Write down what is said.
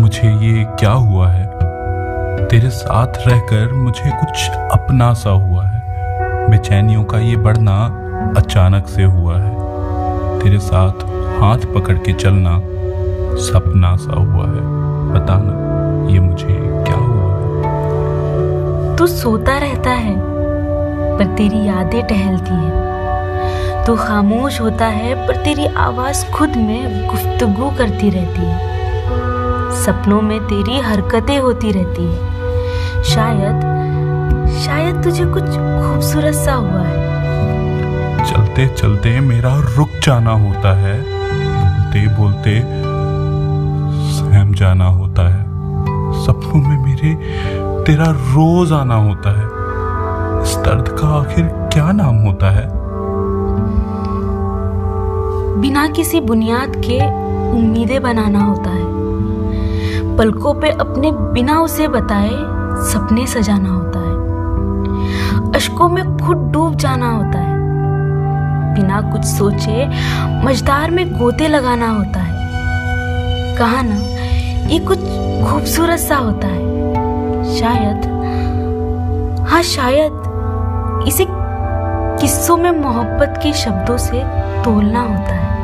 मुझे ये क्या हुआ है? तेरे साथ रहकर मुझे कुछ अपना सा हुआ है। बेचैनियों का ये बढ़ना अचानक से हुआ है। तेरे साथ हाथ पकड़ के चलना सपना सा हुआ है। बताना ये मुझे क्या हुआ है? तू सोता रहता है, पर तेरी यादें टहलती हैं। तू खामोश होता है, पर तेरी आवाज़ खुद में गुफ्तगू करती रहती है। सपनों में तेरी हरकतें होती रहती है। शायद शायद तुझे कुछ खूबसूरत सा हुआ है। चलते चलते मेरा रुक जाना होता है। बोलते बोलते सहम जाना होता है। सपनों में मेरे, तेरा रोज आना होता है। इस दर्द का आखिर क्या नाम होता है? किसी बुनियाद के उम्मीदें बनाना होता है। पलकों पे अपने बिना उसे बताए सपने सजाना होता है। अशकों में खुद डूब जाना होता है। बिना कुछ सोचे मझदार में गोते लगाना होता है। कहा ना, ये कुछ खूबसूरत सा होता है। शायद हाँ शायद, इसे किस्सों में मोहब्बत के शब्दों से तोलना होता है।